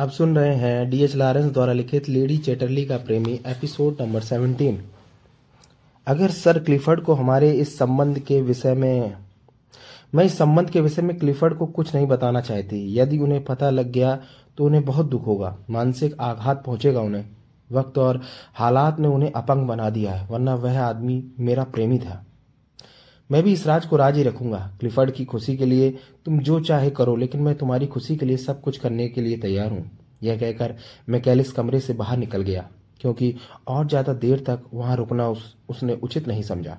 आप सुन रहे हैं डीएच लॉरेंस द्वारा लिखित लेडी चैटरली का प्रेमी एपिसोड नंबर 17 अगर सर क्लिफर्ड को हमारे इस संबंध के विषय में, मैं इस संबंध के विषय में क्लिफर्ड को कुछ नहीं बताना चाहती। यदि उन्हें पता लग गया तो उन्हें बहुत दुख होगा, मानसिक आघात पहुंचेगा उन्हें। वक्त और हालात ने उन्हें अपंग बना दिया है, वरना वह आदमी मेरा प्रेमी था। मैं भी इस राज को राज ही रखूँगा। क्लिफर्ड की खुशी के लिए तुम जो चाहे करो लेकिन मैं तुम्हारी खुशी के लिए सब कुछ करने के लिए तैयार हूँ। यह कहकर मैकेलिस कमरे से बाहर निकल गया क्योंकि और ज़्यादा देर तक वहाँ रुकना उस, उसने उचित नहीं समझा।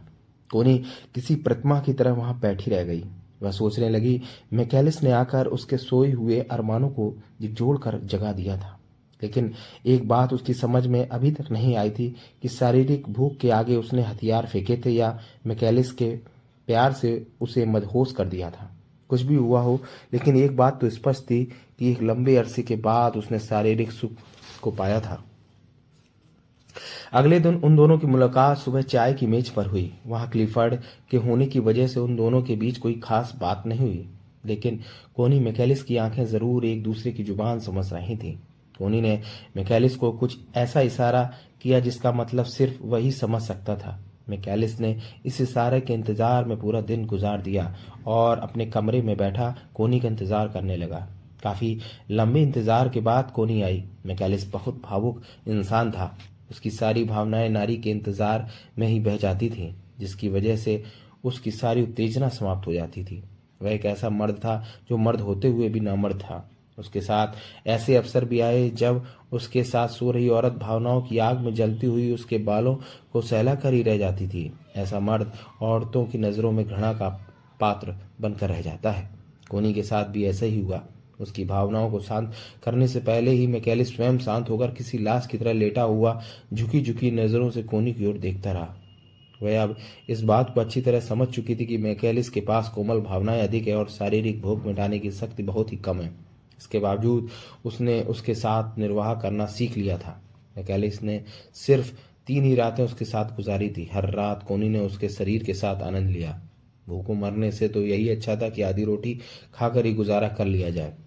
कोनी किसी प्रतिमा की तरह वहाँ बैठी रह गई। वह सोचने लगी मैकेलिस ने आकर उसके सोए हुए अरमानों को जोड़कर जगा दिया था। लेकिन एक बात उसकी समझ में अभी तक नहीं आई थी कि शारीरिक भूख के आगे उसने हथियार फेंके थे या मैकेलिस के प्यार से उसे मदहोश कर दिया था। कुछ भी हुआ हो, लेकिन एक बात तो स्पष्ट थी कि एक लंबे अरसे के बाद उसने शारीरिक सुख को पाया था। अगले दिन उन दोनों की मुलाकात सुबह चाय की मेज पर हुई। वहाँ क्लिफर्ड के होने की वजह से उन दोनों के बीच कोई खास बात नहीं हुई, लेकिन कोनी मैकेलिस की आँखें ज़रूर एक दूसरे की ज़ुबान समझ रही थी। कोनी ने मैकेलिस को कुछ ऐसा इशारा किया जिसका मतलब सिर्फ़ वही समझ सकता था। मैकेलिस ने इस इशारे के इंतज़ार में पूरा दिन गुजार दिया और अपने कमरे में बैठा कोनी का इंतज़ार करने लगा। काफ़ी लंबे इंतज़ार के बाद कोनी आई। मैकेलिस बहुत भावुक इंसान था। उसकी सारी भावनाएँ नारी के इंतज़ार में ही बह जाती थी, जिसकी वजह से उसकी सारी उत्तेजना समाप्त हो जाती थी। वह एक ऐसा मर्द था जो मर्द होते हुए भी नामर्द था। उसके साथ ऐसे अवसर भी आए जब उसके साथ सो रही औरत भावनाओं की आग में जलती हुई उसके बालों को सहला कर ही रह जाती थी। ऐसा मर्द औरतों की नज़रों में घृणा का पात्र बनकर रह जाता है। कोनी के साथ भी ऐसा ही हुआ। उसकी भावनाओं को शांत करने से पहले ही मैकेलिस स्वयं शांत होकर किसी लाश की तरह लेटा हुआ झुकी झुकी नज़रों से कोनी की ओर देखता रहा। वह अब इस बात को अच्छी तरह समझ चुकी थी कि मैकेलिस के पास कोमल भावनाएँ अधिक है और शारीरिक भोग मिटाने की शक्ति बहुत ही कम है। इसके बावजूद उसने उसके साथ निर्वाह करना सीख लिया था। मैकेलिस ने सिर्फ़ तीन ही रातें उसके साथ गुजारी थी। हर रात कोनी ने उसके शरीर के साथ आनंद लिया। भूखों मरने से तो यही अच्छा था कि आधी रोटी खाकर ही गुजारा कर लिया जाए।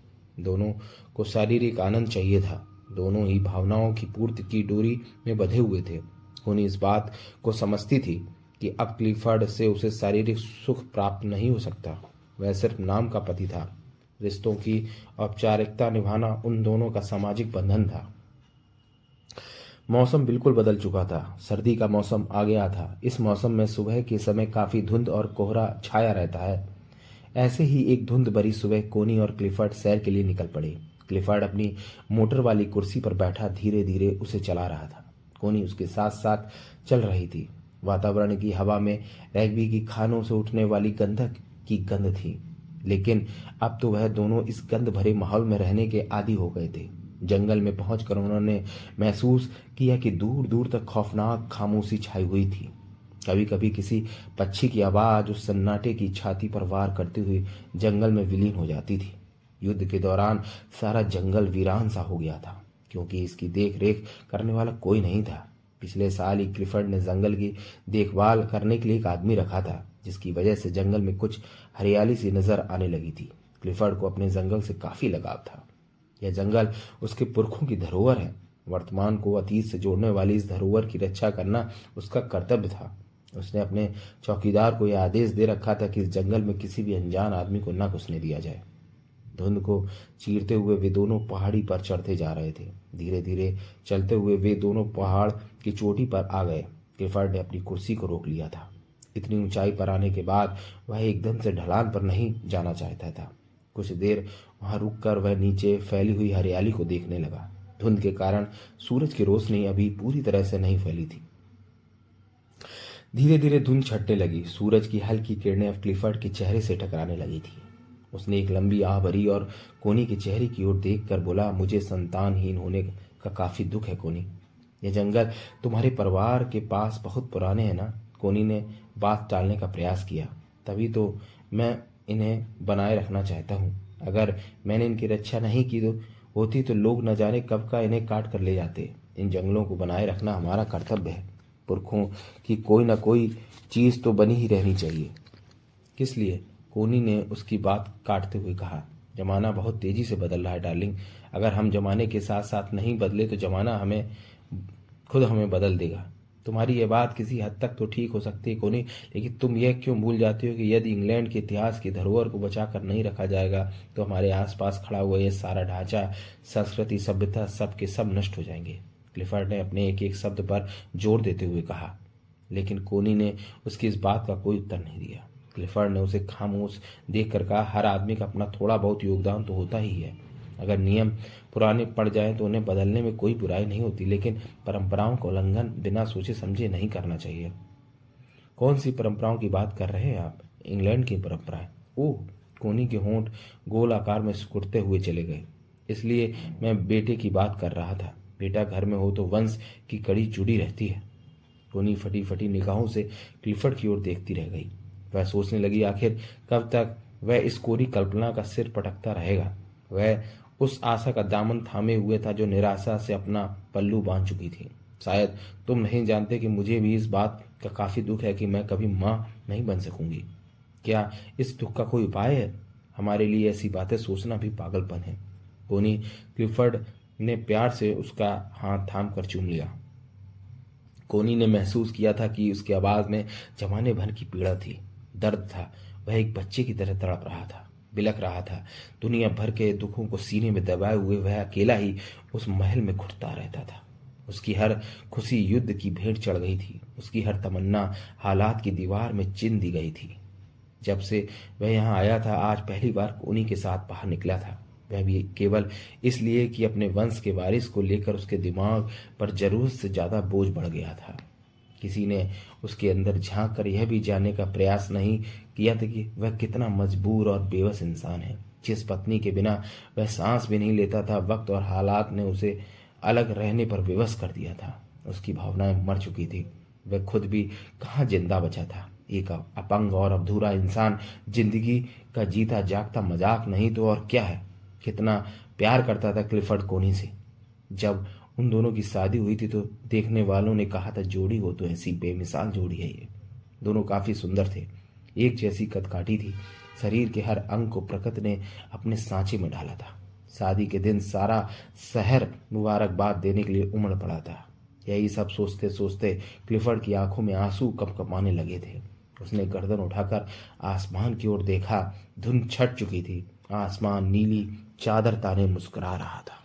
दोनों को शारीरिक आनंद चाहिए था। दोनों ही भावनाओं की पूर्ति की डोरी में बधे हुए थे। कोनी इस बात को समझती थी कि अब क्लिफर्ड से उसे शारीरिक सुख प्राप्त नहीं हो सकता। वह सिर्फ़ नाम का पति था। रिश्तों की औपचारिकता निभाना उन दोनों का सामाजिक बंधन था। मौसम बिल्कुल बदल चुका था। सर्दी का मौसम आ गया था। इस मौसम में सुबह के समय काफ़ी धुंध और कोहरा छाया रहता है। ऐसे ही एक धुंध भरी सुबह कोनी और क्लिफर्ड सैर के लिए निकल पड़े। क्लिफर्ड अपनी मोटर वाली कुर्सी पर बैठा धीरे धीरे उसे चला रहा था। कोनी उसके साथ साथ चल रही थी। वातावरण की हवा में रैगबी की खानों से उठने वाली गंधक की गंध थी। लेकिन अब तो वह दोनों इस गंद भरे माहौल में रहने के आदि हो गए थे। जंगल में पहुंचकर उन्होंने महसूस किया कि दूर दूर तक खौफनाक खामोशी छाई हुई थी। कभी कभी किसी पक्षी की आवाज़ उस सन्नाटे की छाती पर वार करते हुए जंगल में विलीन हो जाती थी। युद्ध के दौरान सारा जंगल वीरान सा हो गया था, क्योंकि इसकी देख रेख करने वाला कोई नहीं था। पिछले साल ही क्लिफर्ड ने जंगल की देखभाल करने के लिए एक आदमी रखा था। जिसकी वजह से जंगल में कुछ हरियाली सी नज़र आने लगी थी। क्लिफर्ड को अपने जंगल से काफ़ी लगाव था। यह जंगल उसके पुरखों की धरोहर है। वर्तमान को अतीत से जोड़ने वाली इस धरोहर की रक्षा करना उसका कर्तव्य था। उसने अपने चौकीदार को यह आदेश दे रखा था कि इस जंगल में किसी भी अनजान आदमी को न घुसने दिया जाए। धुंध को चीरते हुए वे दोनों पहाड़ी पर चढ़ते जा रहे थे। धीरे धीरे चलते हुए वे दोनों पहाड़ की चोटी पर आ गए। क्लिफर्ड ने अपनी कुर्सी को रोक लिया था। इतनी ऊंचाई पर आने के बाद वह एकदम से ढलान पर नहीं जाना चाहता था। कुछ देर वहाँ रुककर वह नीचे फैली हुई हरियाली को देखने लगा। धुंध के कारण सूरज की रोशनी अभी पूरी तरह से नहीं फैली थी। धीरे धीरे धुंध छटने लगी। सूरज की हल्की किरणें अब क्लिफर्ड के चेहरे से टकराने लगी थी। उसने एक लंबी आह भरी और कोनी के चेहरे की ओर देखकर बोला, मुझे संतानहीन होने का काफ़ी दुख है, कोनी। यह जंगल तुम्हारे परिवार के पास बहुत पुराने हैं ना? कोनी ने बात टालने का प्रयास किया, तभी तो मैं इन्हें बनाए रखना चाहता हूँ। अगर मैंने इनकी रक्षा नहीं की तो होती तो लोग न जाने कब का इन्हें काट कर ले जाते। इन जंगलों को बनाए रखना हमारा कर्तव्य है। पुरखों की कोई ना कोई चीज़ तो बनी ही रहनी चाहिए। किस लिए? कोनी ने उसकी बात काटते हुए कहा, जमाना बहुत तेज़ी से बदल रहा है, डार्लिंग। अगर हम जमाने के साथ साथ नहीं बदले तो जमाना हमें, खुद हमें बदल देगा। तुम्हारी ये बात किसी हद तक तो ठीक हो सकती है, कोनी? लेकिन तुम यह क्यों भूल जाती हो कि यदि इंग्लैंड के इतिहास की धरोहर को बचाकर नहीं रखा जाएगा तो हमारे आसपास खड़ा हुआ ये सारा ढांचा, संस्कृति, सभ्यता सब के सब नष्ट हो जाएँगे। क्लिफर्ड ने अपने एक एक शब्द पर ज़ोर देते हुए कहा। लेकिन कोनी ने उसकी इस बात का कोई उत्तर नहीं दिया। क्लिफर्ड ने उसे खामोश देख कर कहा, हर आदमी का अपना थोड़ा बहुत योगदान तो होता ही है। अगर नियम पुराने पड़ जाए तो उन्हें बदलने में कोई बुराई नहीं होती, लेकिन परंपराओं का उल्लंघन बिना सोचे समझे नहीं करना चाहिए। कौन सी परंपराओं की बात कर रहे हैं आप? इंग्लैंड की परंपराएँ ओह, कोनी के होंठ गोल आकार में सिकुड़ते हुए चले गए। इसलिए मैं बेटे की बात कर रहा था। बेटा घर में हो तो वंश की कड़ी जुड़ी रहती है। कोनी फटी फटी निगाहों से क्लिफर्ड की ओर देखती रह गई। वह सोचने लगी, आखिर कब तक वह इस कोरी कल्पना का सिर पटकता रहेगा? वह उस आशा का दामन थामे हुए था जो निराशा से अपना पल्लू बाँध चुकी थी। शायद तुम नहीं जानते कि मुझे भी इस बात का काफ़ी दुख है कि मैं कभी माँ नहीं बन सकूँगी। क्या इस दुख का कोई उपाय है? हमारे लिए ऐसी बातें सोचना भी पागलपन है। कोनी क्लिफर्ड ने प्यार से उसका हाथ थाम कर चूम लिया। कोनी ने महसूस किया था कि उसकी आवाज़ में जमाने भर की पीड़ा थी। दर्द था। वह एक बच्चे की तरह तड़प रहा था। बिलक रहा था। दुनिया भर के दुखों को सीने में दबाए हुए वह अकेला ही उस महल में घुटता रहता था। उसकी हर खुशी युद्ध की भेंट चढ़ गई थी। उसकी हर तमन्ना हालात की दीवार में चिन दी गई थी। जब से वह यहाँ आया था, आज पहली बार उन्हीं के साथ बाहर निकला था। वह भी केवल इसलिए कि अपने वंश के वारिस को लेकर उसके दिमाग पर ज़रूरत से ज़्यादा बोझ बढ़ गया था। किसी ने उसके अंदर झाँक कर यह भी जानने का प्रयास नहीं किया था कि वह कितना मजबूर और बेबस इंसान है। जिस पत्नी के बिना वह सांस भी नहीं लेता था, वक्त और हालात ने उसे अलग रहने पर विवश कर दिया था। उसकी भावनाएँ मर चुकी थी। वह खुद भी कहाँ ज़िंदा बचा था? एक अपंग और अधूरा इंसान, ज़िंदगी का जीता जागता मज़ाक नहीं तो और क्या है? कितना प्यार करता था क्लिफर्ड कोनी से। जब उन दोनों की शादी हुई थी तो देखने वालों ने कहा था, जोड़ी हो तो ऐसी बेमिसाल जोड़ी है ये। दोनों काफ़ी सुंदर थे। एक जैसी कदकाठी थी। शरीर के हर अंग को प्रकृति ने अपने सांचे में डाला था। शादी के दिन सारा शहर मुबारकबाद देने के लिए उमड़ पड़ा था। यही सब सोचते सोचते क्लिफर्ड की आँखों में आँसू कप कपाने लगे थे। उसने गर्दन उठाकर आसमान की ओर देखा। धुंध छट चुकी थी। आसमान नीली, चादर ताने मुस्कुरा रहा था।